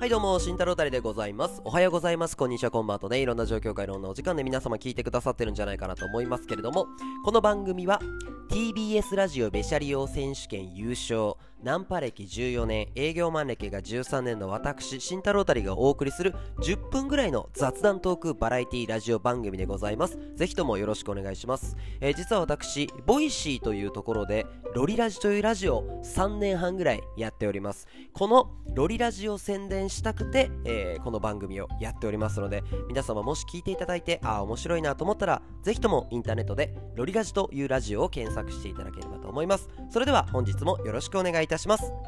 はいどうも、慎太郎たりでございます。おはようございます。こんにちは、こんばんはとね、いろんな状況下、いろんなお時間で皆様聞いてくださってるんじゃないかなと思いますけれども、この番組は TBS ラジオベシャリ王選手権優勝、ナンパ歴14年、営業マン歴が13年の私、慎太郎たりがお送りする10分ぐらいの雑談トークバラエティラジオ番組でございます。ぜひともよろしくお願いします。えー実は私、 Voicy というところで、ロリラジというラジオを3年半ぐらいやっております。このロリラジを宣伝したくて、えーこの番組をやっておりますので皆様もし聞いていただいてああ面白いなと思ったらぜひともインターネットでロリラジというラジオを検索していただければと思いますそれでは本日もよろしくお願いいたします。